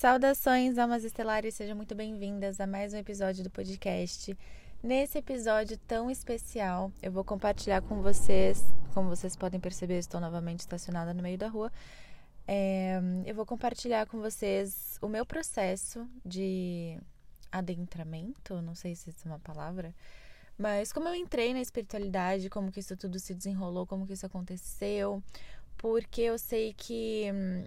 Saudações, almas estelares, sejam muito bem-vindas a mais um episódio do podcast. Nesse episódio tão especial, eu vou compartilhar com vocês, como vocês podem perceber, estou novamente estacionada no meio da rua. É, eu vou compartilhar com vocês o meu processo de adentramento, não sei se isso é uma palavra, mas como eu entrei na espiritualidade, como que isso tudo se desenrolou, como que isso aconteceu, porque eu sei que hum,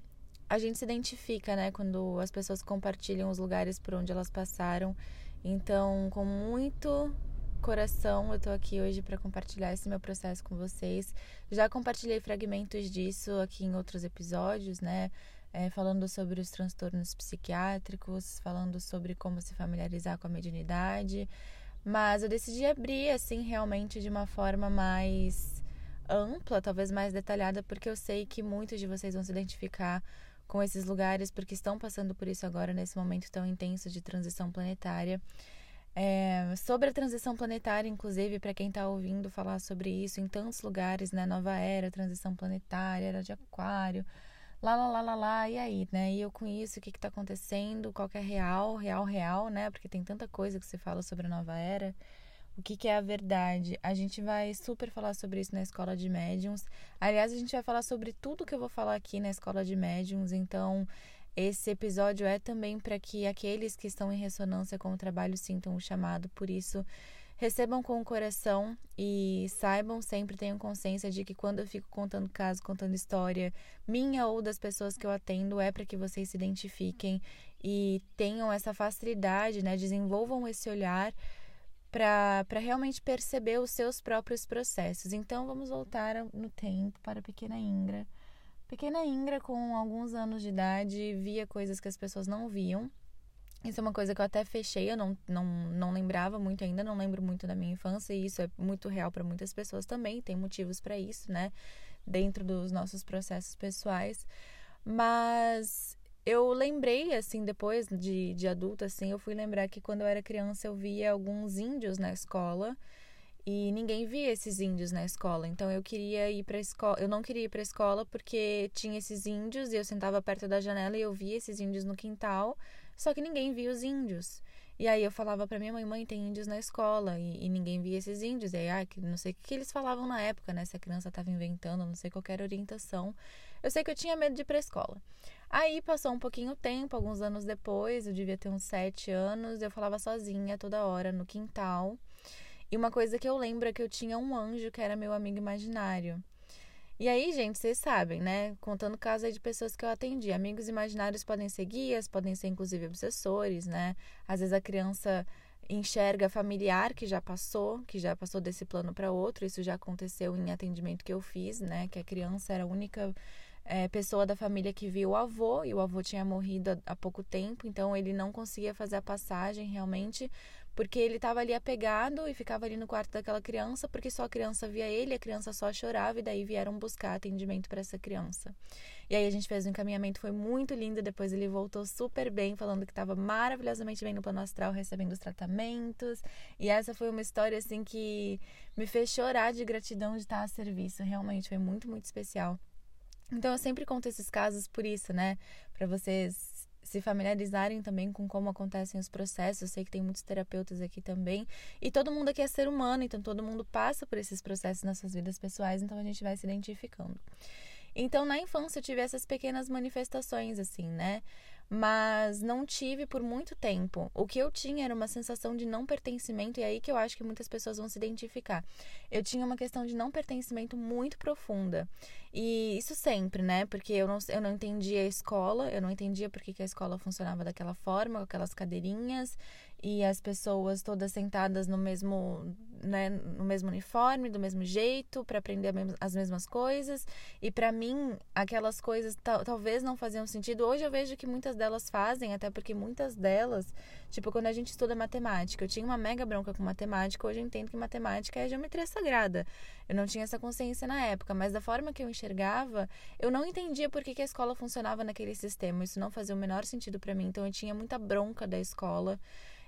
a gente se identifica, né, quando as pessoas compartilham os lugares por onde elas passaram. Então, com muito coração, eu tô aqui hoje para compartilhar esse meu processo com vocês. Já compartilhei fragmentos disso aqui em outros episódios, né? É, falando sobre os transtornos psiquiátricos, falando sobre como se familiarizar com a mediunidade. Mas eu decidi abrir, assim, realmente de uma forma mais ampla, talvez mais detalhada, porque eu sei que muitos de vocês vão se identificar com esses lugares, porque estão passando por isso agora, nesse momento tão intenso de transição planetária. É, sobre a transição planetária, inclusive, para quem está ouvindo falar sobre isso em tantos lugares, né? Nova era, transição planetária, era de aquário, lá, lá, lá, lá, lá, e aí, né? E eu com isso, o que está acontecendo, qual que é real, real, real, né? Porque tem tanta coisa que se fala sobre a nova era. O que, que é a verdade? A gente vai super falar sobre isso na escola de médiums. Aliás, a gente vai falar sobre tudo que eu vou falar aqui na escola de médiums. Então, esse episódio é também para que aqueles que estão em ressonância com o trabalho sintam o chamado. Por isso, recebam com o coração e saibam sempre, tenham consciência de que quando eu fico contando caso, contando história, minha ou das pessoas que eu atendo, é para que vocês se identifiquem e tenham essa facilidade, né? Desenvolvam esse olhar para realmente perceber os seus próprios processos. Então, vamos voltar no tempo para a pequena Ingra. Pequena Ingra, com alguns anos de idade, via coisas que as pessoas não viam. Isso é uma coisa que eu até fechei, eu não, não, não lembrava muito ainda, não lembro muito da minha infância, e isso é muito real para muitas pessoas também, tem motivos para isso, né? Dentro dos nossos processos pessoais. Mas eu lembrei, assim, depois de, de adulta, assim, eu fui lembrar que quando eu era criança eu via alguns índios na escola e ninguém via esses índios na escola. Então eu queria ir para escola, eu não queria ir para escola porque tinha esses índios e eu sentava perto da janela e eu via esses índios no quintal, só que ninguém via os índios. E aí eu falava para minha mãe, mãe, tem índios na escola e, e ninguém via esses índios. E aí, ah, não sei o que, que eles falavam na época, né? Se a criança estava inventando, não sei qualquer orientação. Eu sei que eu tinha medo de ir pra escola. Aí passou um pouquinho tempo, alguns anos depois, eu devia ter uns sete anos, eu falava sozinha toda hora no quintal. E uma coisa que eu lembro é que eu tinha um anjo que era meu amigo imaginário. E aí, gente, vocês sabem, né? Contando casos aí de pessoas que eu atendi. Amigos imaginários podem ser guias, podem ser inclusive obsessores, né? Às vezes a criança enxerga familiar que já passou, que já passou desse plano para outro. Isso já aconteceu em atendimento que eu fiz, né? Que a criança era a única é, pessoa da família que viu o avô e o avô tinha morrido há, pouco tempo, então ele não conseguia fazer a passagem realmente porque ele estava ali apegado e ficava ali no quarto daquela criança, porque só a criança via ele, a criança só chorava e daí vieram buscar atendimento para essa criança. E aí a gente fez um encaminhamento, foi muito lindo, depois ele voltou super bem, falando que estava maravilhosamente bem no plano astral, recebendo os tratamentos. E essa foi uma história assim que me fez chorar de gratidão de estar a serviço, realmente foi muito, muito especial. Então eu sempre conto esses casos por isso, né? Para vocês se familiarizarem também com como acontecem os processos. Eu sei que tem muitos terapeutas aqui também. E todo mundo aqui é ser humano, então todo mundo passa por esses processos nas suas vidas pessoais, então a gente vai se identificando. Então, na infância, eu tive essas pequenas manifestações, assim, né? mas não tive por muito tempo. O que eu tinha era uma sensação de não pertencimento, e é aí que eu acho que muitas pessoas vão se identificar. Eu tinha uma questão de não pertencimento muito profunda. E isso sempre, né? Porque eu não, eu não entendia a escola, eu não entendia por que, que a escola funcionava daquela forma, com aquelas cadeirinhas e as pessoas todas sentadas no mesmo, né, no mesmo uniforme, do mesmo jeito, para aprender as mesmas coisas. E para mim, aquelas coisas talvez não faziam sentido. Hoje eu vejo que muitas delas fazem, até porque muitas delas, tipo, quando a gente estuda matemática, eu tinha uma mega bronca com matemática, hoje eu entendo que matemática é geometria sagrada. Eu não tinha essa consciência na época, mas da forma que eu enxergava, eu não entendia por que, que a escola funcionava naquele sistema. Isso não fazia o menor sentido para mim. Então eu tinha muita bronca da escola.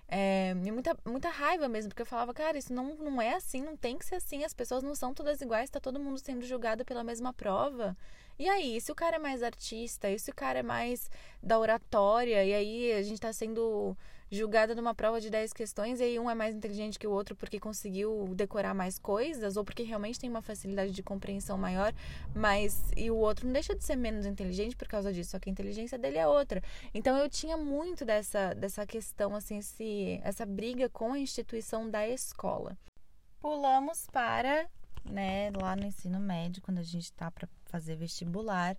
É, e muita, muita raiva mesmo, porque eu falava, cara, isso não, não é assim, não tem que ser assim, as pessoas não são todas iguais, tá todo mundo sendo julgado pela mesma prova. E aí, se o cara é mais artista, e se o cara é mais da oratória, e aí a gente tá sendo julgada numa prova de 10 questões, e aí um é mais inteligente que o outro porque conseguiu decorar mais coisas, ou porque realmente tem uma facilidade de compreensão maior, mas e o outro não deixa de ser menos inteligente por causa disso, só que a inteligência dele é outra. Então eu tinha muito dessa, dessa questão, assim, esse, essa briga com a instituição da escola. Pulamos para, né, lá no ensino médio, quando a gente tá para fazer vestibular.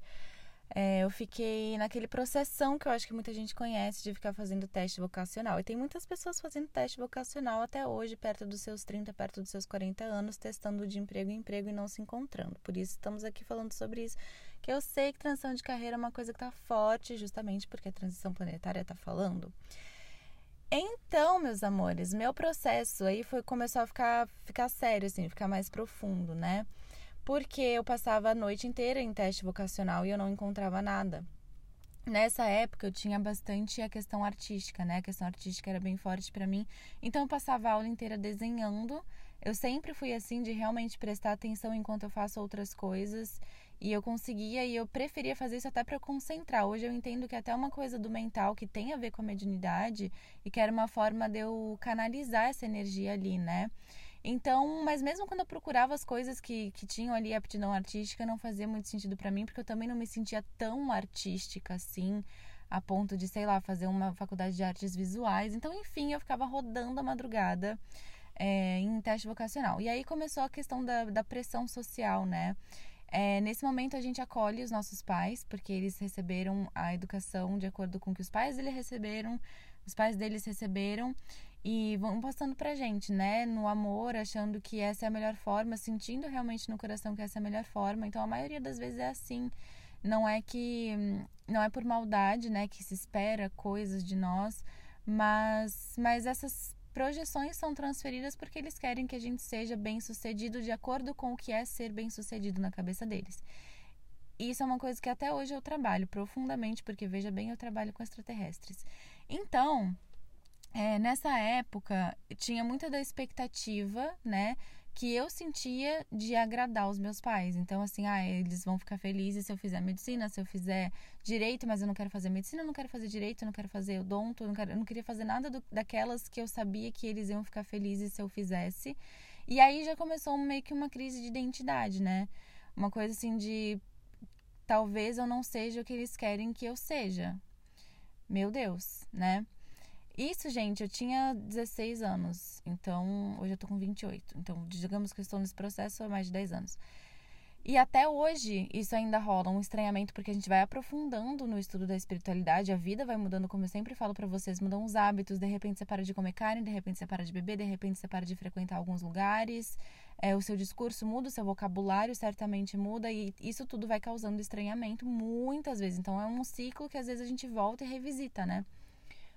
É, eu fiquei naquele processão que eu acho que muita gente conhece de ficar fazendo teste vocacional. E tem muitas pessoas fazendo teste vocacional até hoje, perto dos seus 30, perto dos seus 40 anos, testando de emprego em emprego e não se encontrando. Por isso estamos aqui falando sobre isso. Que eu sei que transição de carreira é uma coisa que está forte, justamente porque a transição planetária está falando. Então, meus amores, meu processo aí foi começou a ficar, ficar sério, assim, ficar mais profundo, né? Porque eu passava a noite inteira em teste vocacional e eu não encontrava nada. Nessa época eu tinha bastante a questão artística, né? A questão artística era bem forte para mim. Então eu passava a aula inteira desenhando. Eu sempre fui assim de realmente prestar atenção enquanto eu faço outras coisas. E eu conseguia e eu preferia fazer isso até para concentrar. Hoje eu entendo que é até uma coisa do mental que tem a ver com a mediunidade e que era uma forma de eu canalizar essa energia ali, né? Então, mas mesmo quando eu procurava as coisas que, que tinham ali aptidão artística, não fazia muito sentido para mim, porque eu também não me sentia tão artística assim, a ponto de, sei lá, fazer uma faculdade de artes visuais. Então, enfim, eu ficava rodando a madrugada é, em teste vocacional. E aí começou a questão da, da pressão social, né? É, nesse momento a gente acolhe os nossos pais, porque eles receberam a educação de acordo com o que os pais deles receberam, os pais deles receberam e vão passando pra gente, né? No amor, achando que essa é a melhor forma, sentindo realmente no coração que essa é a melhor forma. Então a maioria das vezes é assim. Não é que não é por maldade, né, que se espera coisas de nós, mas mas essas projeções são transferidas porque eles querem que a gente seja bem-sucedido de acordo com o que é ser bem-sucedido na cabeça deles. Isso é uma coisa que até hoje eu trabalho profundamente, porque veja bem, eu trabalho com extraterrestres. Então, é, nessa época tinha muita da expectativa, né? Que eu sentia de agradar os meus pais. Então, assim, ah, eles vão ficar felizes se eu fizer medicina, se eu fizer direito, mas eu não quero fazer medicina, eu não quero fazer direito, eu não quero fazer odonto, eu não, quero, eu não queria fazer nada do, daquelas que eu sabia que eles iam ficar felizes se eu fizesse. E aí já começou meio que uma crise de identidade, né? Uma coisa assim de talvez eu não seja o que eles querem que eu seja. Meu Deus, né? Isso, gente, eu tinha 16 anos, então hoje eu tô com 28. Então, digamos que eu estou nesse processo há mais de 10 anos. E até hoje isso ainda rola um estranhamento porque a gente vai aprofundando no estudo da espiritualidade, a vida vai mudando, como eu sempre falo para vocês, mudam os hábitos, de repente você para de comer carne, de repente você para de beber, de repente você para de frequentar alguns lugares, é, o seu discurso muda, o seu vocabulário certamente muda e isso tudo vai causando estranhamento muitas vezes. Então é um ciclo que às vezes a gente volta e revisita, né?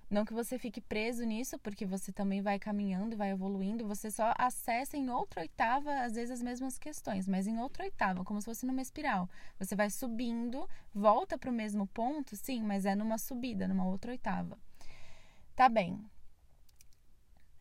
Não que você fique preso nisso, porque você também vai caminhando, vai evoluindo, você só acessa em outra oitava, às vezes, as mesmas questões, mas em outra oitava, como se fosse numa espiral. Você vai subindo, volta para o mesmo ponto, sim, mas é numa subida, numa outra oitava. Tá bem.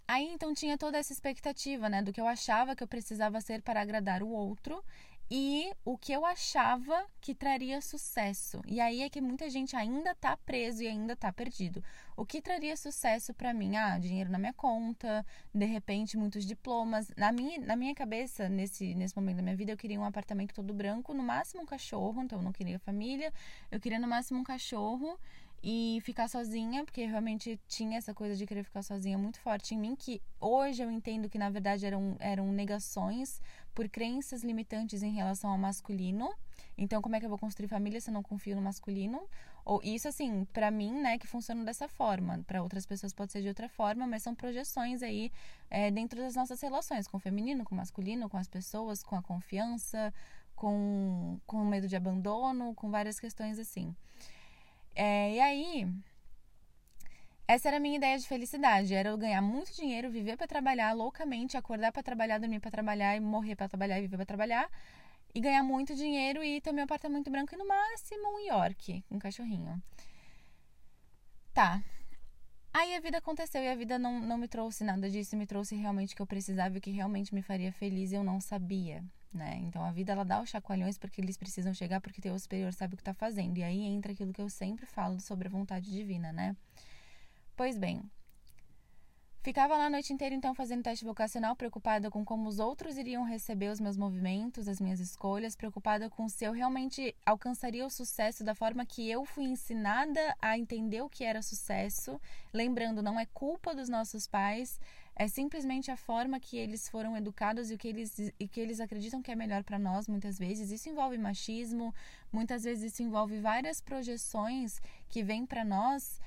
Aí então tinha toda essa expectativa, né, do que eu achava que eu precisava ser para agradar o outro e o que eu achava que traria sucesso. E aí é que muita gente ainda tá preso e ainda tá perdido. O que traria sucesso para mim? Ah, dinheiro na minha conta, de repente muitos diplomas. Na minha, na minha cabeça, nesse, nesse momento da minha vida, eu queria um apartamento todo branco, no máximo um cachorro, então eu não queria família. Eu queria no máximo um cachorro e ficar sozinha, porque realmente tinha essa coisa de querer ficar sozinha muito forte em mim, que hoje eu entendo que na verdade eram, eram negações por crenças limitantes em relação ao masculino. Então, como é que eu vou construir família se eu não confio no masculino? Ou isso, assim, para mim, né, que funciona dessa forma. Para outras pessoas pode ser de outra forma, mas são projeções aí é, dentro das nossas relações com o feminino, com o masculino, com as pessoas, com a confiança, com, com o medo de abandono, com várias questões assim. É, e aí, essa era a minha ideia de felicidade, era eu ganhar muito dinheiro, viver para trabalhar loucamente, acordar para trabalhar, dormir para trabalhar e morrer para trabalhar e viver para trabalhar, e ganhar muito dinheiro e ter meu apartamento branco e no máximo um York, um cachorrinho. Tá. Aí a vida aconteceu e a vida não, não me trouxe nada disso, me trouxe realmente o que eu precisava e o que realmente me faria feliz e eu não sabia. né? Então a vida ela dá os chacoalhões porque eles precisam chegar porque teu superior sabe o que está fazendo. E aí entra aquilo que eu sempre falo sobre a vontade divina, né? Pois bem, Ficava lá a noite inteira então fazendo teste vocacional, preocupada com como os outros iriam receber os meus movimentos, as minhas escolhas, preocupada com se eu realmente alcançaria o sucesso da forma que eu fui ensinada a entender o que era sucesso. Lembrando, não é culpa dos nossos pais, é simplesmente a forma que eles foram educados e o que eles, e que eles acreditam que é melhor para nós, muitas vezes. Isso envolve machismo, muitas vezes isso envolve várias projeções que vêm para nós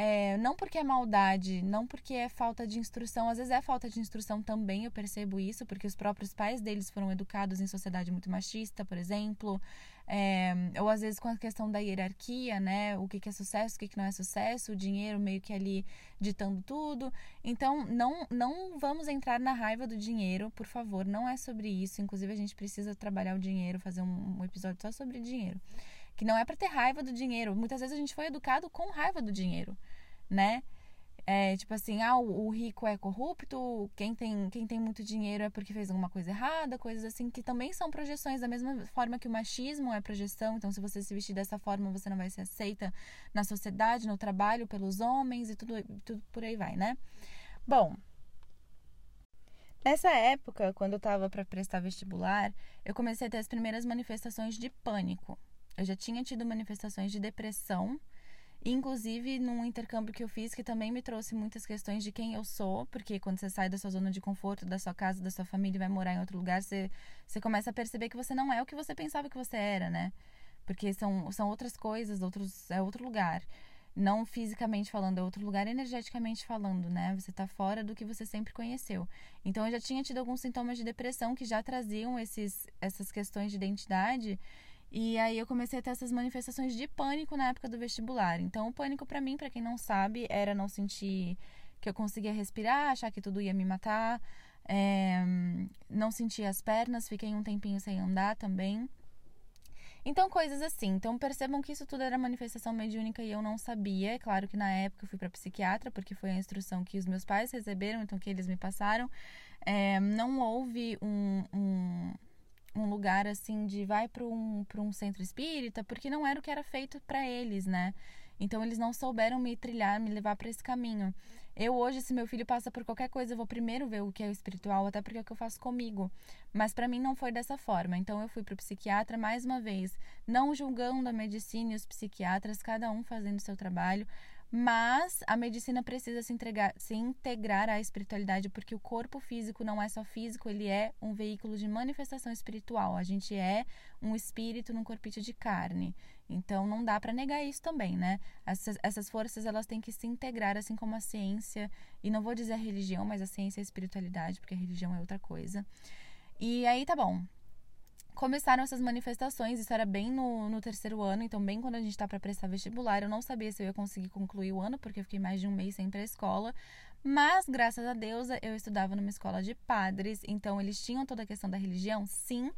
é, não porque é maldade, não porque é falta de instrução, às vezes é falta de instrução também, eu percebo isso, porque os próprios pais deles foram educados em sociedade muito machista, por exemplo, é, ou às vezes com a questão da hierarquia, né? O que, que é sucesso, o que, que não é sucesso, o dinheiro meio que ali ditando tudo. Então, não, não vamos entrar na raiva do dinheiro, por favor, não é sobre isso. Inclusive, a gente precisa trabalhar o dinheiro, fazer um, um episódio só sobre dinheiro que não é para ter raiva do dinheiro. Muitas vezes a gente foi educado com raiva do dinheiro, né? É, tipo assim, ah, o, rico é corrupto, quem tem, quem tem muito dinheiro é porque fez alguma coisa errada, coisas assim que também são projeções, da mesma forma que o machismo é projeção. Então, se você se vestir dessa forma, você não vai ser aceita na sociedade, no trabalho, pelos homens e tudo, tudo por aí vai, né? Bom, Nessa época, quando eu estava para prestar vestibular, eu comecei a ter as primeiras manifestações de pânico. Eu já tinha tido manifestações de depressão, inclusive num intercâmbio que eu fiz que também me trouxe muitas questões de quem eu sou, porque quando você sai da sua zona de conforto, da sua casa, da sua família e vai morar em outro lugar, você, você começa a perceber que você não é o que você pensava que você era, né? Porque são, são outras coisas, outros, é outro lugar. Não fisicamente falando, é outro lugar energeticamente falando, né? Você tá fora do que você sempre conheceu. Então eu já tinha tido alguns sintomas de depressão que já traziam esses, essas questões de identidade e aí eu comecei a ter essas manifestações de pânico na época do vestibular. Então, o pânico para mim, para quem não sabe, era não sentir que eu conseguia respirar, achar que tudo ia me matar, é, não sentir as pernas, fiquei um tempinho sem andar também. Então, coisas assim. Então, percebam que isso tudo era manifestação mediúnica e eu não sabia. É claro que na época eu fui para psiquiatra, porque foi a instrução que os meus pais receberam, então que eles me passaram. É, não houve um, um um lugar assim de vai para um, um centro espírita, porque não era o que era feito para eles, né? Então eles não souberam me trilhar, me levar para esse caminho. Eu hoje, se meu filho passa por qualquer coisa, eu vou primeiro ver o que é o espiritual, até porque é o que eu faço comigo. Mas para mim não foi dessa forma. Então eu fui para o psiquiatra mais uma vez, não julgando a medicina e os psiquiatras, cada um fazendo o seu trabalho, mas a medicina precisa se, entregar, se integrar à espiritualidade, porque o corpo físico não é só físico, ele é um veículo de manifestação espiritual. A gente é um espírito num corpite de carne. Então não dá para negar isso também, né? Essas, essas forças elas têm que se integrar, assim como a ciência, e não vou dizer a religião, mas a ciência e a espiritualidade, porque a religião é outra coisa. E aí tá bom começaram essas manifestações, isso era bem no, no terceiro ano, então bem quando a gente está para prestar vestibular, eu não sabia se eu ia conseguir concluir o ano, porque eu fiquei mais de um mês sem ir para a escola, mas graças a Deus eu estudava numa escola de padres, então eles tinham toda a questão da religião, sim,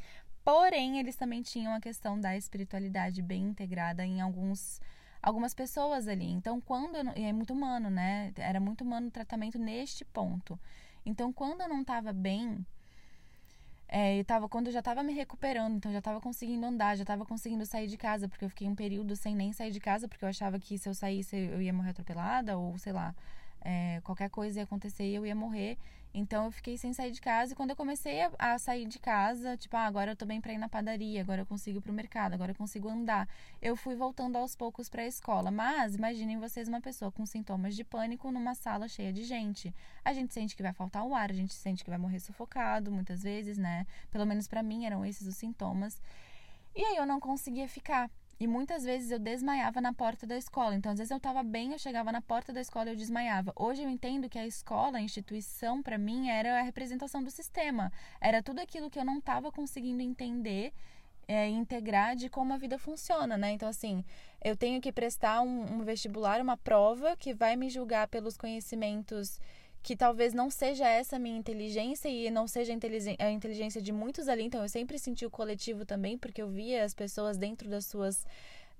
porém eles também tinham a questão da espiritualidade bem integrada em alguns algumas pessoas ali. Então, quando eu, e é muito humano, né? Era muito humano o tratamento neste ponto. Então, quando eu não estava bem, é, eu tava, quando eu já tava me recuperando, então já tava conseguindo andar, já tava conseguindo sair de casa, porque eu fiquei um período sem nem sair de casa, porque eu achava que se eu saísse eu ia morrer atropelada, ou sei lá, é, qualquer coisa ia acontecer e eu ia morrer. Então eu fiquei sem sair de casa e quando eu comecei a, sair de casa, tipo, ah, agora eu tô bem para ir na padaria, agora eu consigo ir pro mercado, agora eu consigo andar. Eu fui voltando aos poucos para a escola. Mas imaginem vocês uma pessoa com sintomas de pânico numa sala cheia de gente. A gente sente que vai faltar o ar, a gente sente que vai morrer sufocado muitas vezes, né? Pelo menos para mim eram esses os sintomas. E aí eu não conseguia ficar. E muitas vezes eu desmaiava na porta da escola. Então, às vezes eu estava bem, eu chegava na porta da escola e eu desmaiava. Hoje eu entendo que a escola, a instituição, para mim, era a representação do sistema. Era tudo aquilo que eu não estava conseguindo entender é, integrar de como a vida funciona, né? Então, assim, eu tenho que prestar um, um, vestibular, uma prova que vai me julgar pelos conhecimentos que talvez não seja essa a minha inteligência e não seja a inteligência de muitos ali. Então, eu sempre senti o coletivo também, porque eu via as pessoas dentro das suas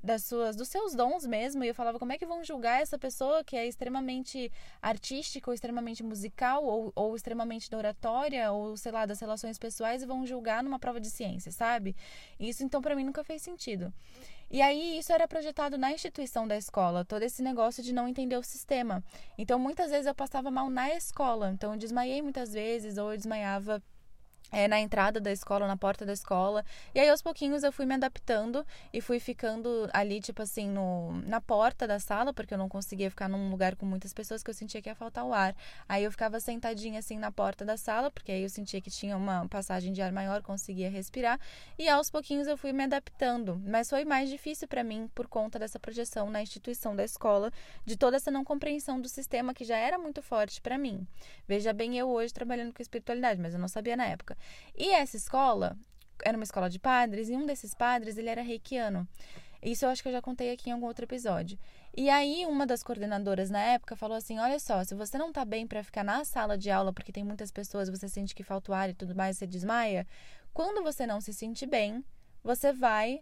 das suas dos seus dons mesmo e eu falava como é que vão julgar essa pessoa que é extremamente artística ou extremamente musical ou, ou extremamente da oratória ou sei lá das relações pessoais e vão julgar numa prova de ciência sabe? Isso então para mim nunca fez sentido. E aí isso era projetado na instituição da escola todo esse negócio de não entender o sistema. Então muitas vezes eu passava mal na escola. Então eu desmaiei muitas vezes ou eu desmaiava é, na entrada da escola, na porta da escola. E aí, aos pouquinhos, eu fui me adaptando e fui ficando ali, tipo assim, no, na porta da sala, porque eu não conseguia ficar num lugar com muitas pessoas que eu sentia que ia faltar o ar. Aí eu ficava sentadinha assim na porta da sala, porque aí eu sentia que tinha uma passagem de ar maior, conseguia respirar. E aos pouquinhos eu fui me adaptando. Mas foi mais difícil para mim por conta dessa projeção na instituição da escola, de toda essa não compreensão do sistema que já era muito forte para mim. Veja bem, eu hoje trabalhando com espiritualidade, mas eu não sabia na época. E essa escola era uma escola de padres e um desses padres ele era reikiano. Isso eu acho que eu já contei aqui em algum outro episódio. E aí uma das coordenadoras na época falou assim: "Olha só, se você não tá bem para ficar na sala de aula porque tem muitas pessoas, você sente que falta o ar e tudo mais, você desmaia, quando você não se sente bem, você vai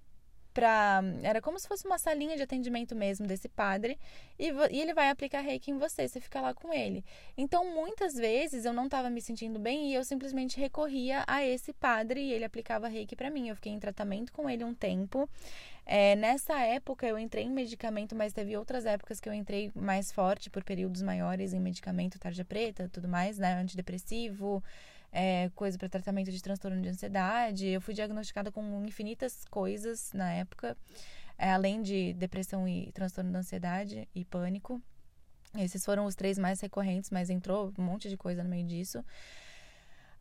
para era como se fosse uma salinha de atendimento mesmo desse padre e, e, ele vai aplicar reiki em você, você fica lá com ele. Então, muitas vezes eu não estava me sentindo bem e eu simplesmente recorria a esse padre e ele aplicava reiki para mim. Eu fiquei em tratamento com ele um tempo. É, nessa época eu entrei em medicamento, mas teve outras épocas que eu entrei mais forte por períodos maiores em medicamento, tarja preta, tudo mais, né, antidepressivo é, coisa para tratamento de transtorno de ansiedade. Eu fui diagnosticada com infinitas coisas na época, é, além de depressão e transtorno de ansiedade e pânico. Esses foram os três mais recorrentes, mas entrou um monte de coisa no meio disso.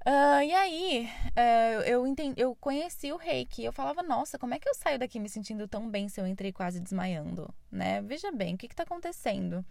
Uh, e aí, uh, eu, entendi, eu conheci o reiki. Eu falava, nossa, como é que eu saio daqui me sentindo tão bem se eu entrei quase desmaiando? Né? Veja bem, o que está acontecendo?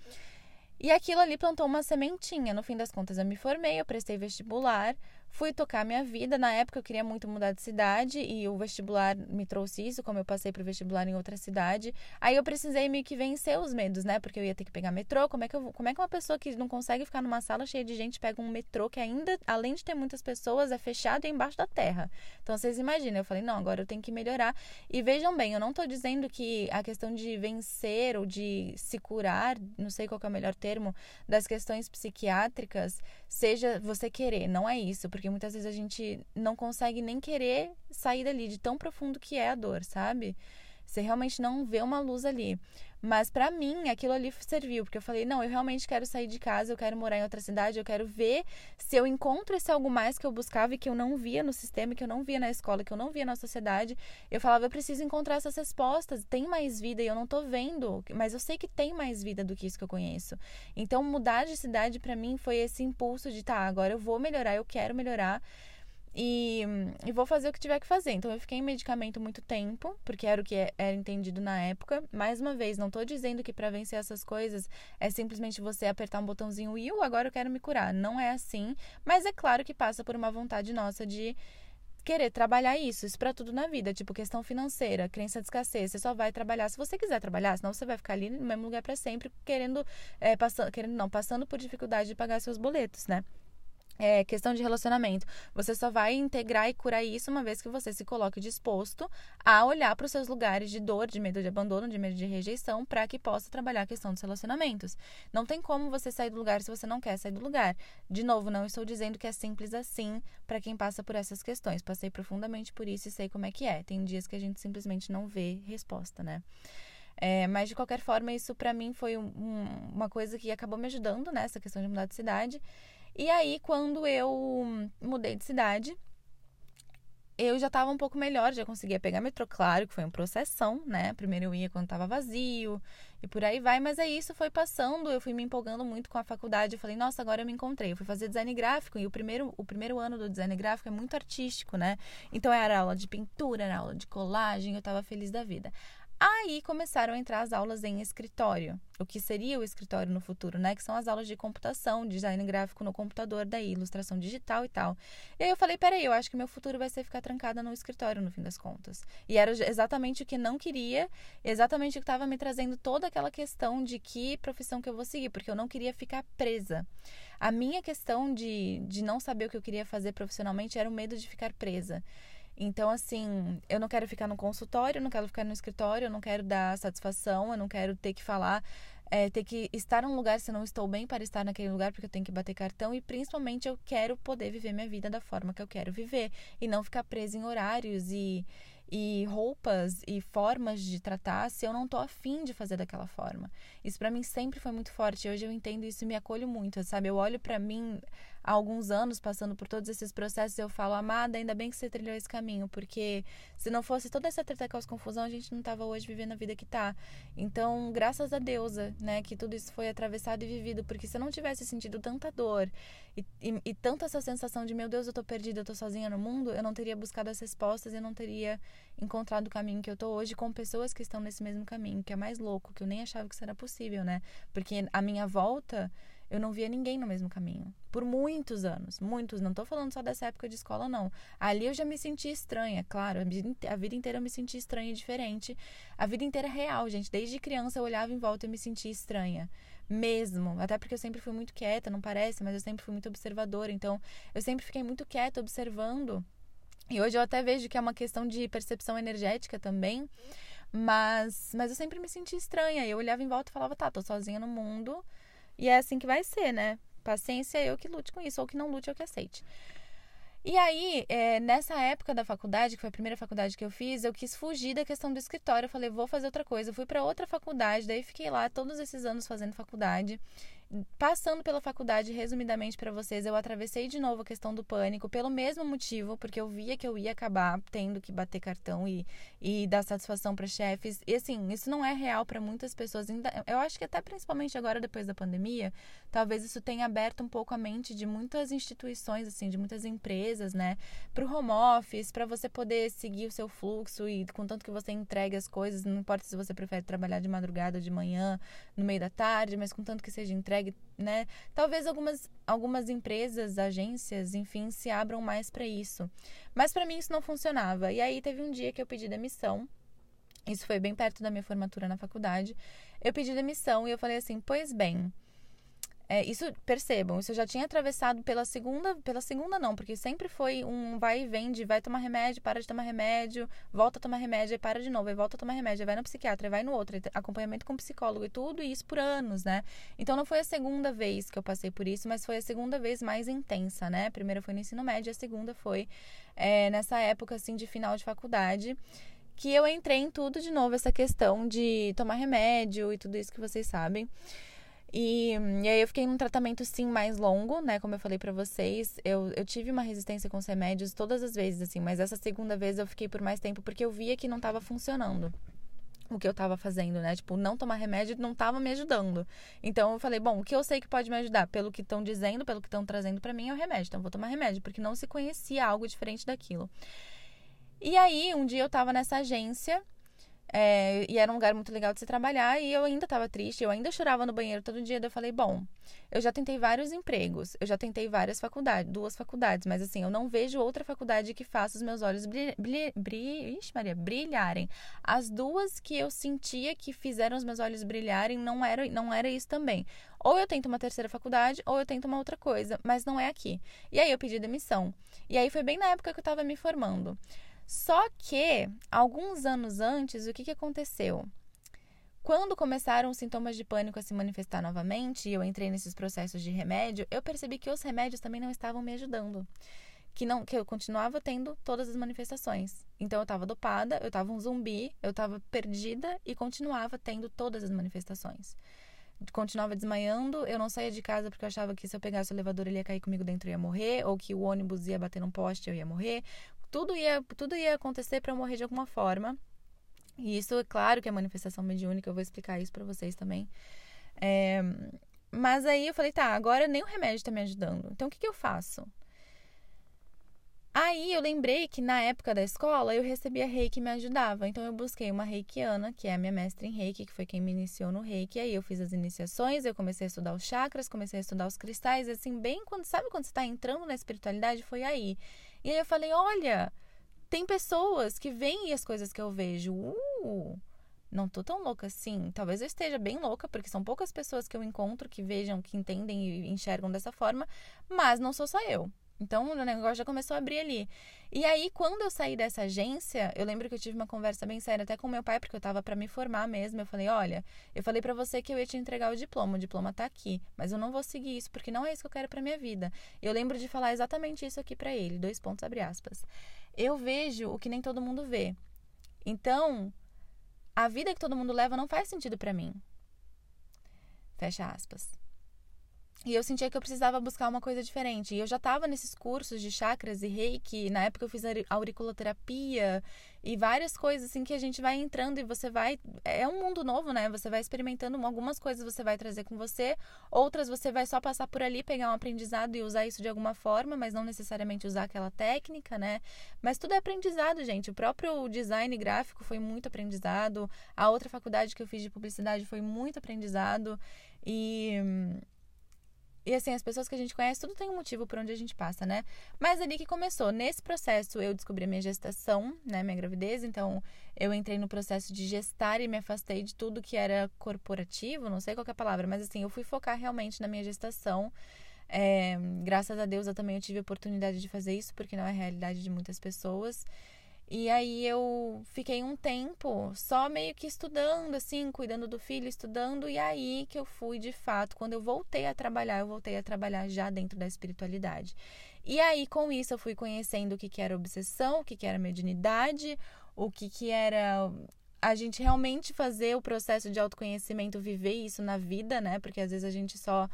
E aquilo ali plantou uma sementinha. No fim das contas, eu me formei, eu prestei vestibular, fui tocar minha vida. Na época, eu queria muito mudar de cidade e o vestibular me trouxe isso, como eu passei para o vestibular em outra cidade. Aí eu precisei meio que vencer os medos, né? Porque eu ia ter que pegar metrô. Como é que, eu, como é que uma pessoa que não consegue ficar numa sala cheia de gente pega um metrô que ainda, além de ter muitas pessoas, é fechado e é embaixo da terra? Então, vocês imaginam. Eu falei, não, agora eu tenho que melhorar. E vejam bem, eu não estou dizendo que a questão de vencer ou de se curar, não sei qual é o melhor termo das questões psiquiátricas seja você querer, não é isso, porque muitas vezes a gente não consegue nem querer sair dali de tão profundo que é a dor, sabe? Você realmente não vê uma luz ali. Mas para mim, aquilo ali serviu, porque eu falei: não, eu realmente quero sair de casa, eu quero morar em outra cidade, eu quero ver se eu encontro esse algo mais que eu buscava e que eu não via no sistema, que eu não via na escola, que eu não via na sociedade. Eu falava: eu preciso encontrar essas respostas, tem mais vida e eu não tô vendo, mas eu sei que tem mais vida do que isso que eu conheço. Então, mudar de cidade para mim foi esse impulso de: tá, agora eu vou melhorar, eu quero melhorar. E, e, vou fazer o que tiver que fazer. Então, eu fiquei em medicamento muito tempo, porque era o que era entendido na época. Mais uma vez, não estou dizendo que para vencer essas coisas é simplesmente você apertar um botãozinho e agora eu quero me curar. Não é assim, mas é claro que passa por uma vontade nossa de querer trabalhar isso, isso para tudo na vida, tipo questão financeira, crença de escassez, você só vai trabalhar se você quiser trabalhar, senão você vai ficar ali no mesmo lugar para sempre, querendo, é, passando, querendo não, passando por dificuldade de pagar seus boletos, né? É, questão de relacionamento. Você só vai integrar e curar isso uma vez que você se coloque disposto a olhar para os seus lugares de dor, de medo de abandono, de medo de rejeição, para que possa trabalhar a questão dos relacionamentos. Não tem como você sair do lugar se você não quer sair do lugar. De novo, não estou dizendo que é simples assim para quem passa por essas questões. Passei profundamente por isso e sei como é que é. Tem dias que a gente simplesmente não vê resposta, né? É, mas de qualquer forma, isso para mim foi um, uma coisa que acabou me ajudando nessa questão de mudar de cidade. E aí, quando eu mudei de cidade, eu já estava um pouco melhor, já conseguia pegar metrô, claro que foi um processão, né? Primeiro eu ia quando estava vazio e por aí vai, mas aí isso foi passando, eu fui me empolgando muito com a faculdade, eu falei, nossa, agora eu me encontrei. Eu fui fazer design gráfico e o primeiro, o primeiro ano do design gráfico é muito artístico, né? Então era aula de pintura, era aula de colagem, eu estava feliz da vida. Aí começaram a entrar as aulas em escritório, o que seria o escritório no futuro, né? Que são as aulas de computação, design gráfico no computador, daí ilustração digital e tal. E aí eu falei, peraí, eu acho que meu futuro vai ser ficar trancada no escritório no fim das contas. E era exatamente o que não queria, exatamente o que estava me trazendo toda aquela questão de que profissão que eu vou seguir, porque eu não queria ficar presa. A minha questão de, de não saber o que eu queria fazer profissionalmente era o medo de ficar presa. Então, assim, eu não quero ficar no consultório, não quero ficar no escritório, eu não quero dar satisfação, eu não quero ter que falar é, ter que estar num lugar se não estou bem para estar naquele lugar, porque eu tenho que bater cartão. E principalmente eu quero poder viver minha vida da forma que eu quero viver. E não ficar presa em horários e, e roupas e formas de tratar se eu não tô afim de fazer daquela forma. Isso para mim sempre foi muito forte. Hoje eu entendo isso e me acolho muito, sabe? Eu olho para mim há alguns anos passando por todos esses processos, eu falo, amada, ainda bem que você trilhou esse caminho, porque se não fosse toda essa treta caos confusão, a gente não tava hoje vivendo a vida que tá. Então, graças a deusa, né, que tudo isso foi atravessado e vivido, porque se eu não tivesse sentido tanta dor e, e, e tanta essa sensação de, meu Deus, eu tô perdida, eu tô sozinha no mundo, eu não teria buscado as respostas e não teria encontrado o caminho que eu tô hoje com pessoas que estão nesse mesmo caminho, que é mais louco, que eu nem achava que isso era possível, né? Porque a minha volta eu não via ninguém no mesmo caminho. Por muitos anos. Muitos. Não estou falando só dessa época de escola, não. Ali eu já me senti estranha, claro. A vida inteira eu me senti estranha e diferente. A vida inteira real, gente. Desde criança eu olhava em volta e me sentia estranha. Mesmo. Até porque eu sempre fui muito quieta, não parece, mas eu sempre fui muito observadora. Então, eu sempre fiquei muito quieta, observando. E hoje eu até vejo que é uma questão de percepção energética também. Mas, mas eu sempre me senti estranha. Eu olhava em volta e falava, tá, tô sozinha no mundo e é assim que vai ser, né? Paciência, eu que lute com isso, ou que não lute, eu que aceite. E aí, é, nessa época da faculdade, que foi a primeira faculdade que eu fiz, eu quis fugir da questão do escritório. Eu falei, vou fazer outra coisa. Eu fui para outra faculdade, daí fiquei lá todos esses anos fazendo faculdade. Passando pela faculdade, resumidamente para vocês, eu atravessei de novo a questão do pânico pelo mesmo motivo, porque eu via que eu ia acabar tendo que bater cartão e, e dar satisfação para chefes. E assim, isso não é real para muitas pessoas. Eu acho que até principalmente agora depois da pandemia, talvez isso tenha aberto um pouco a mente de muitas instituições, assim, de muitas empresas, né, para o home office, para você poder seguir o seu fluxo e contanto que você entregue as coisas, não importa se você prefere trabalhar de madrugada ou de manhã, no meio da tarde, mas contanto que seja entregue né? Talvez algumas, algumas empresas, agências, enfim, se abram mais para isso. Mas para mim isso não funcionava. E aí teve um dia que eu pedi demissão. Isso foi bem perto da minha formatura na faculdade. Eu pedi demissão e eu falei assim: "Pois bem, é, isso, percebam, isso eu já tinha atravessado pela segunda, pela segunda não, porque sempre foi um vai e vem de vai tomar remédio, para de tomar remédio, volta a tomar remédio, aí para de novo, aí volta a tomar remédio, vai no psiquiatra, vai no outro, acompanhamento com psicólogo e tudo, e isso por anos, né? Então não foi a segunda vez que eu passei por isso, mas foi a segunda vez mais intensa, né? A primeira foi no ensino médio, a segunda foi é, nessa época, assim, de final de faculdade que eu entrei em tudo de novo, essa questão de tomar remédio e tudo isso que vocês sabem. E, e aí eu fiquei num tratamento sim mais longo, né? Como eu falei para vocês, eu, eu tive uma resistência com os remédios todas as vezes, assim, mas essa segunda vez eu fiquei por mais tempo porque eu via que não estava funcionando o que eu estava fazendo, né? Tipo, não tomar remédio não estava me ajudando. Então eu falei, bom, o que eu sei que pode me ajudar, pelo que estão dizendo, pelo que estão trazendo para mim, é o remédio. Então vou tomar remédio, porque não se conhecia algo diferente daquilo. E aí, um dia eu estava nessa agência é, e era um lugar muito legal de se trabalhar e eu ainda estava triste, eu ainda chorava no banheiro todo dia. Daí eu falei, bom, eu já tentei vários empregos, eu já tentei várias faculdades, duas faculdades, mas assim, eu não vejo outra faculdade que faça os meus olhos ixi, Maria, brilharem. As duas que eu sentia que fizeram os meus olhos brilharem não era, não era isso também. Ou eu tento uma terceira faculdade, ou eu tento uma outra coisa, mas não é aqui. E aí eu pedi demissão. E aí foi bem na época que eu estava me formando. Só que, alguns anos antes, o que, que aconteceu? Quando começaram os sintomas de pânico a se manifestar novamente e eu entrei nesses processos de remédio, eu percebi que os remédios também não estavam me ajudando. Que, não, que eu continuava tendo todas as manifestações. Então eu estava dopada, eu estava um zumbi, eu estava perdida e continuava tendo todas as manifestações continuava desmaiando. Eu não saía de casa porque eu achava que se eu pegasse o elevador ele ia cair comigo dentro e ia morrer, ou que o ônibus ia bater num poste e eu ia morrer tudo ia, tudo ia acontecer para eu morrer de alguma forma. E isso, é claro que é manifestação mediúnica, eu vou explicar isso para vocês também. É, mas aí eu falei, tá, agora nem o remédio tá me ajudando. Então o que, que eu faço? Aí eu lembrei que na época da escola eu recebia reiki que me ajudava. Então eu busquei uma reikiana, que é a minha mestre em reiki, que foi quem me iniciou no reiki. Aí eu fiz as iniciações, eu comecei a estudar os chakras, comecei a estudar os cristais, assim, bem quando, sabe quando você está entrando na espiritualidade? Foi aí. E aí eu falei: olha, tem pessoas que veem as coisas que eu vejo. Uh, não tô tão louca assim. Talvez eu esteja bem louca, porque são poucas pessoas que eu encontro que vejam, que entendem e enxergam dessa forma, mas não sou só eu. Então o negócio já começou a abrir ali. E aí, quando eu saí dessa agência, eu lembro que eu tive uma conversa bem séria até com meu pai, porque eu tava para me formar mesmo. Eu falei: olha, eu falei para você que eu ia te entregar o diploma, o diploma tá aqui, mas eu não vou seguir isso, porque não é isso que eu quero pra minha vida. Eu lembro de falar exatamente isso aqui para ele, dois pontos, abre aspas. Eu vejo o que nem todo mundo vê. Então, a vida que todo mundo leva não faz sentido para mim. Fecha aspas. E eu sentia que eu precisava buscar uma coisa diferente. E eu já estava nesses cursos de chakras e reiki. Na época eu fiz auriculoterapia e várias coisas assim que a gente vai entrando e você vai. É um mundo novo, né? Você vai experimentando algumas coisas você vai trazer com você, outras você vai só passar por ali, pegar um aprendizado e usar isso de alguma forma, mas não necessariamente usar aquela técnica, né? Mas tudo é aprendizado, gente. O próprio design gráfico foi muito aprendizado. A outra faculdade que eu fiz de publicidade foi muito aprendizado. E e assim, as pessoas que a gente conhece, tudo tem um motivo por onde a gente passa, né? Mas ali que começou. Nesse processo, eu descobri minha gestação, né? Minha gravidez. Então, eu entrei no processo de gestar e me afastei de tudo que era corporativo, não sei qual é a palavra, mas assim, eu fui focar realmente na minha gestação. É, graças a Deus, eu também tive a oportunidade de fazer isso, porque não é a realidade de muitas pessoas. E aí eu fiquei um tempo só meio que estudando, assim, cuidando do filho, estudando, e aí que eu fui de fato, quando eu voltei a trabalhar, eu voltei a trabalhar já dentro da espiritualidade. E aí, com isso, eu fui conhecendo o que, que era obsessão, o que, que era mediunidade, o que, que era a gente realmente fazer o processo de autoconhecimento, viver isso na vida, né? Porque às vezes a gente só,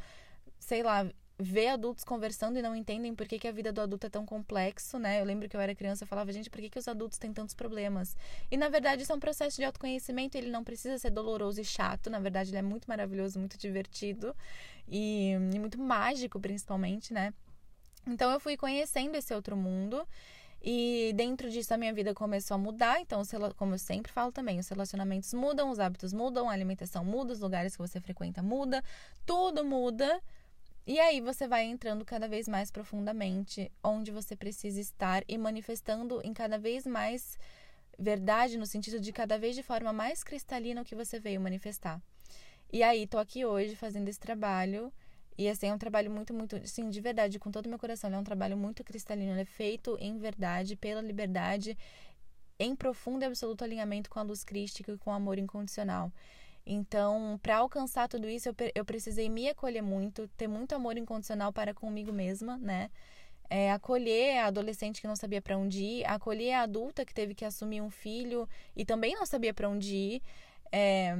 sei lá, vê adultos conversando e não entendem por que, que a vida do adulto é tão complexo, né? Eu lembro que eu era criança e falava, gente, por que, que os adultos têm tantos problemas? E na verdade isso é um processo de autoconhecimento, ele não precisa ser doloroso e chato, na verdade ele é muito maravilhoso, muito divertido e, e muito mágico, principalmente, né? Então eu fui conhecendo esse outro mundo. E dentro disso a minha vida começou a mudar, então, como eu sempre falo também, os relacionamentos mudam, os hábitos mudam, a alimentação muda, os lugares que você frequenta muda, tudo muda, e aí você vai entrando cada vez mais profundamente onde você precisa estar e manifestando em cada vez mais verdade no sentido de cada vez de forma mais cristalina o que você veio manifestar. E aí tô aqui hoje fazendo esse trabalho e assim é um trabalho muito muito, sim, de verdade, com todo o meu coração, é um trabalho muito cristalino, ele é feito em verdade, pela liberdade, em profundo e absoluto alinhamento com a luz crística e com o amor incondicional. Então, para alcançar tudo isso, eu, eu precisei me acolher muito, ter muito amor incondicional para comigo mesma, né? É, acolher a adolescente que não sabia para onde ir, acolher a adulta que teve que assumir um filho e também não sabia para onde ir, é,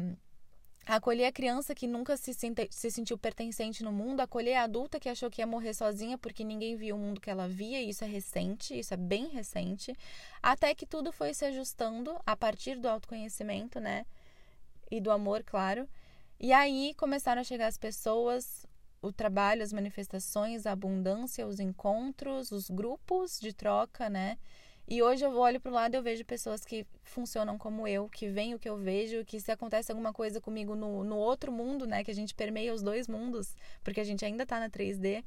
acolher a criança que nunca se, sente, se sentiu pertencente no mundo, acolher a adulta que achou que ia morrer sozinha porque ninguém viu o mundo que ela via, e isso é recente, isso é bem recente, até que tudo foi se ajustando a partir do autoconhecimento, né? E do amor, claro. E aí começaram a chegar as pessoas, o trabalho, as manifestações, a abundância, os encontros, os grupos de troca, né? E hoje eu olho para o lado e eu vejo pessoas que funcionam como eu, que veem o que eu vejo, que se acontece alguma coisa comigo no, no outro mundo, né? Que a gente permeia os dois mundos, porque a gente ainda está na 3D.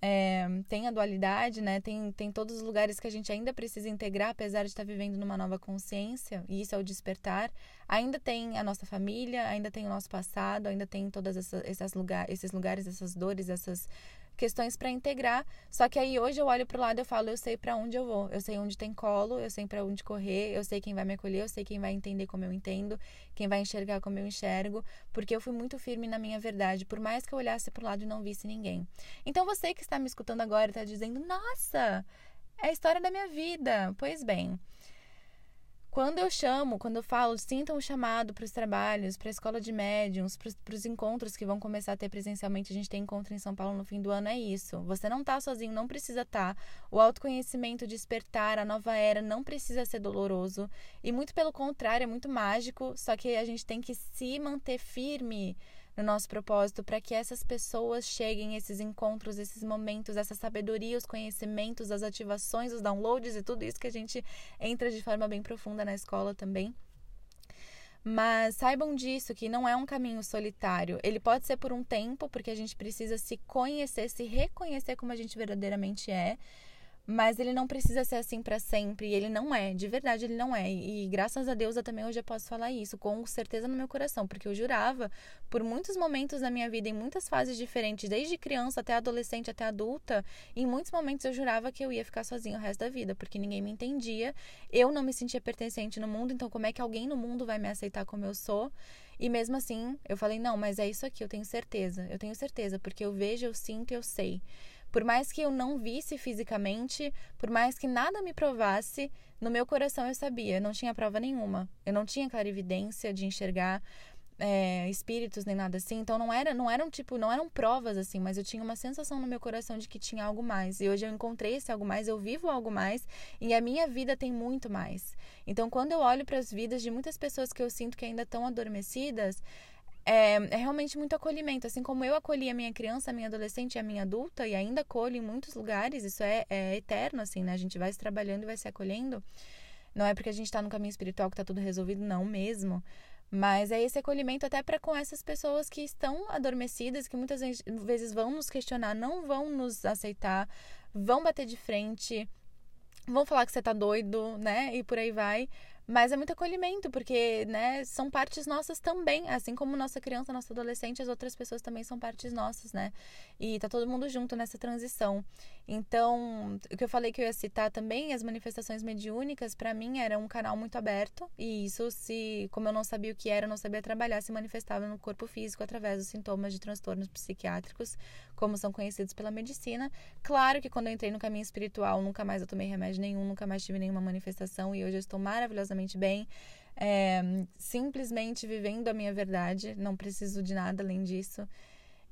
É, tem a dualidade, né? Tem, tem todos os lugares que a gente ainda precisa integrar, apesar de estar vivendo numa nova consciência, e isso é o despertar. Ainda tem a nossa família, ainda tem o nosso passado, ainda tem essas, essas lugar, esses lugares, essas dores, essas questões para integrar. Só que aí hoje eu olho para o lado e falo, eu sei para onde eu vou, eu sei onde tem colo, eu sei para onde correr, eu sei quem vai me acolher, eu sei quem vai entender como eu entendo, quem vai enxergar como eu enxergo, porque eu fui muito firme na minha verdade, por mais que eu olhasse para o lado e não visse ninguém. Então você que está me escutando agora está dizendo, nossa, é a história da minha vida. Pois bem, quando eu chamo, quando eu falo, sintam o chamado para os trabalhos, para a escola de médiums, para os encontros que vão começar a ter presencialmente, a gente tem encontro em São Paulo no fim do ano, é isso. Você não está sozinho, não precisa estar. Tá. O autoconhecimento, despertar, a nova era não precisa ser doloroso. E muito pelo contrário, é muito mágico, só que a gente tem que se manter firme no nosso propósito para que essas pessoas cheguem esses encontros, esses momentos, essa sabedoria, os conhecimentos, as ativações, os downloads e tudo isso que a gente entra de forma bem profunda na escola também. Mas saibam disso que não é um caminho solitário. Ele pode ser por um tempo, porque a gente precisa se conhecer, se reconhecer como a gente verdadeiramente é. Mas ele não precisa ser assim para sempre. Ele não é, de verdade ele não é. E graças a Deus eu também hoje eu posso falar isso com certeza no meu coração, porque eu jurava por muitos momentos da minha vida, em muitas fases diferentes, desde criança até adolescente até adulta, em muitos momentos eu jurava que eu ia ficar sozinha o resto da vida, porque ninguém me entendia, eu não me sentia pertencente no mundo, então como é que alguém no mundo vai me aceitar como eu sou? E mesmo assim, eu falei: "Não, mas é isso aqui, eu tenho certeza. Eu tenho certeza, porque eu vejo, eu sinto, eu sei". Por mais que eu não visse fisicamente, por mais que nada me provasse, no meu coração eu sabia, não tinha prova nenhuma. Eu não tinha clarividência de enxergar é, espíritos nem nada assim. Então não era, não eram tipo, não eram provas assim, mas eu tinha uma sensação no meu coração de que tinha algo mais. E hoje eu encontrei esse algo mais, eu vivo algo mais e a minha vida tem muito mais. Então quando eu olho para as vidas de muitas pessoas que eu sinto que ainda estão adormecidas, é, é, realmente muito acolhimento. Assim como eu acolhi a minha criança, a minha adolescente e a minha adulta, e ainda acolho em muitos lugares, isso é, é eterno, assim, né? A gente vai se trabalhando e vai se acolhendo. Não é porque a gente está no caminho espiritual que está tudo resolvido, não mesmo. Mas é esse acolhimento até para com essas pessoas que estão adormecidas, que muitas vezes vão nos questionar, não vão nos aceitar, vão bater de frente, vão falar que você tá doido, né? E por aí vai. Mas é muito acolhimento, porque, né, são partes nossas também, assim como nossa criança, nossa adolescente, as outras pessoas também são partes nossas, né? E tá todo mundo junto nessa transição. Então, o que eu falei que eu ia citar também, as manifestações mediúnicas, para mim era um canal muito aberto, e isso se, como eu não sabia o que era, não sabia trabalhar, se manifestava no corpo físico através dos sintomas de transtornos psiquiátricos, como são conhecidos pela medicina. Claro que quando eu entrei no caminho espiritual, nunca mais eu tomei remédio nenhum, nunca mais tive nenhuma manifestação, e hoje eu estou maravilhosamente bem, é, simplesmente vivendo a minha verdade, não preciso de nada além disso.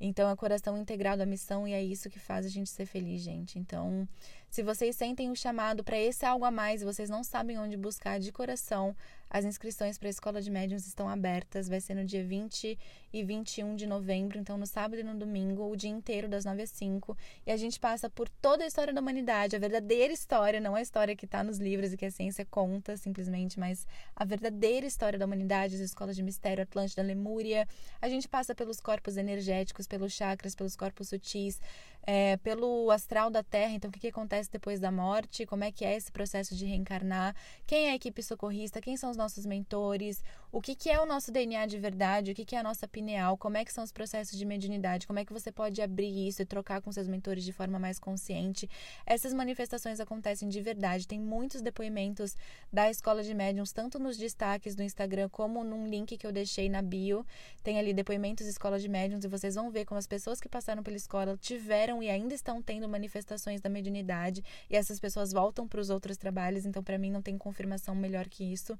Então é coração integrado à missão e é isso que faz a gente ser feliz, gente. Então, se vocês sentem o chamado para esse algo a mais e vocês não sabem onde buscar de coração, as inscrições para a Escola de Médiuns estão abertas. Vai ser no dia 20 e 21 de novembro, então no sábado e no domingo, o dia inteiro, das 9 às 5. E a gente passa por toda a história da humanidade, a verdadeira história, não a história que está nos livros e que a ciência conta simplesmente, mas a verdadeira história da humanidade, as escolas de mistério, Atlântida, Lemúria. A gente passa pelos corpos energéticos, pelos chakras, pelos corpos sutis, é, pelo astral da Terra, então o que, que acontece depois da morte, como é que é esse processo de reencarnar, quem é a equipe socorrista, quem são os nossos mentores, o que, que é o nosso DNA de verdade, o que, que é a nossa pineal, como é que são os processos de mediunidade, como é que você pode abrir isso e trocar com seus mentores de forma mais consciente. Essas manifestações acontecem de verdade, tem muitos depoimentos da Escola de Médiuns, tanto nos destaques do Instagram como num link que eu deixei na bio, tem ali depoimentos Escola de Médiuns e vocês vão ver como as pessoas que passaram pela escola tiveram e ainda estão tendo manifestações da mediunidade e essas pessoas voltam para os outros trabalhos, então para mim não tem confirmação melhor que isso.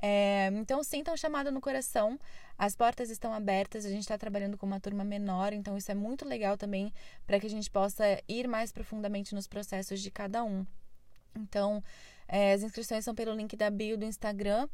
É, então, sintam um chamado no coração. As portas estão abertas. A gente está trabalhando com uma turma menor, então isso é muito legal também para que a gente possa ir mais profundamente nos processos de cada um. Então, é, as inscrições são pelo link da bio do Instagram.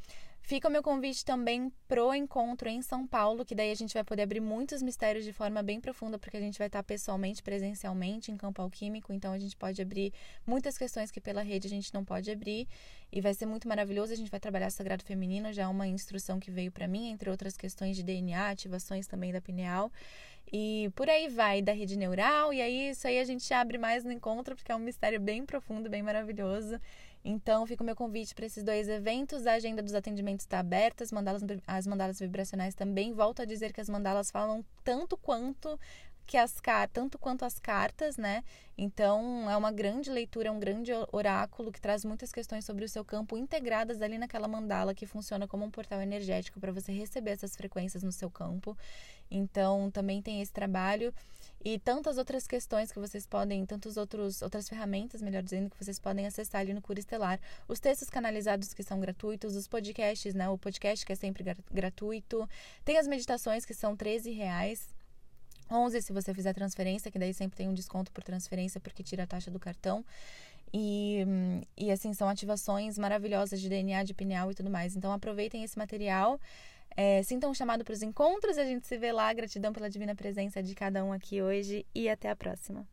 Fica o meu convite também pro encontro em São Paulo, que daí a gente vai poder abrir muitos mistérios de forma bem profunda, porque a gente vai estar pessoalmente, presencialmente em campo alquímico, então a gente pode abrir muitas questões que pela rede a gente não pode abrir, e vai ser muito maravilhoso. A gente vai trabalhar Sagrado Feminino, já é uma instrução que veio para mim, entre outras questões de DNA, ativações também da pineal. E por aí vai, da rede neural, e aí isso aí a gente abre mais no encontro, porque é um mistério bem profundo, bem maravilhoso. Então, fica o meu convite para esses dois eventos. A agenda dos atendimentos está aberta, as mandalas, as mandalas vibracionais também. Volto a dizer que as mandalas falam tanto quanto que as tanto quanto as cartas, né? Então é uma grande leitura, é um grande oráculo que traz muitas questões sobre o seu campo integradas ali naquela mandala que funciona como um portal energético para você receber essas frequências no seu campo. Então também tem esse trabalho e tantas outras questões que vocês podem, outros outras ferramentas, melhor dizendo, que vocês podem acessar ali no Cura Estelar. Os textos canalizados que são gratuitos, os podcasts, né? O podcast que é sempre gratuito. Tem as meditações que são 13 reais. 11 se você fizer transferência, que daí sempre tem um desconto por transferência porque tira a taxa do cartão. E, e assim, são ativações maravilhosas de DNA, de pineal e tudo mais. Então aproveitem esse material. É, sintam um chamado para os encontros, a gente se vê lá. Gratidão pela divina presença de cada um aqui hoje e até a próxima.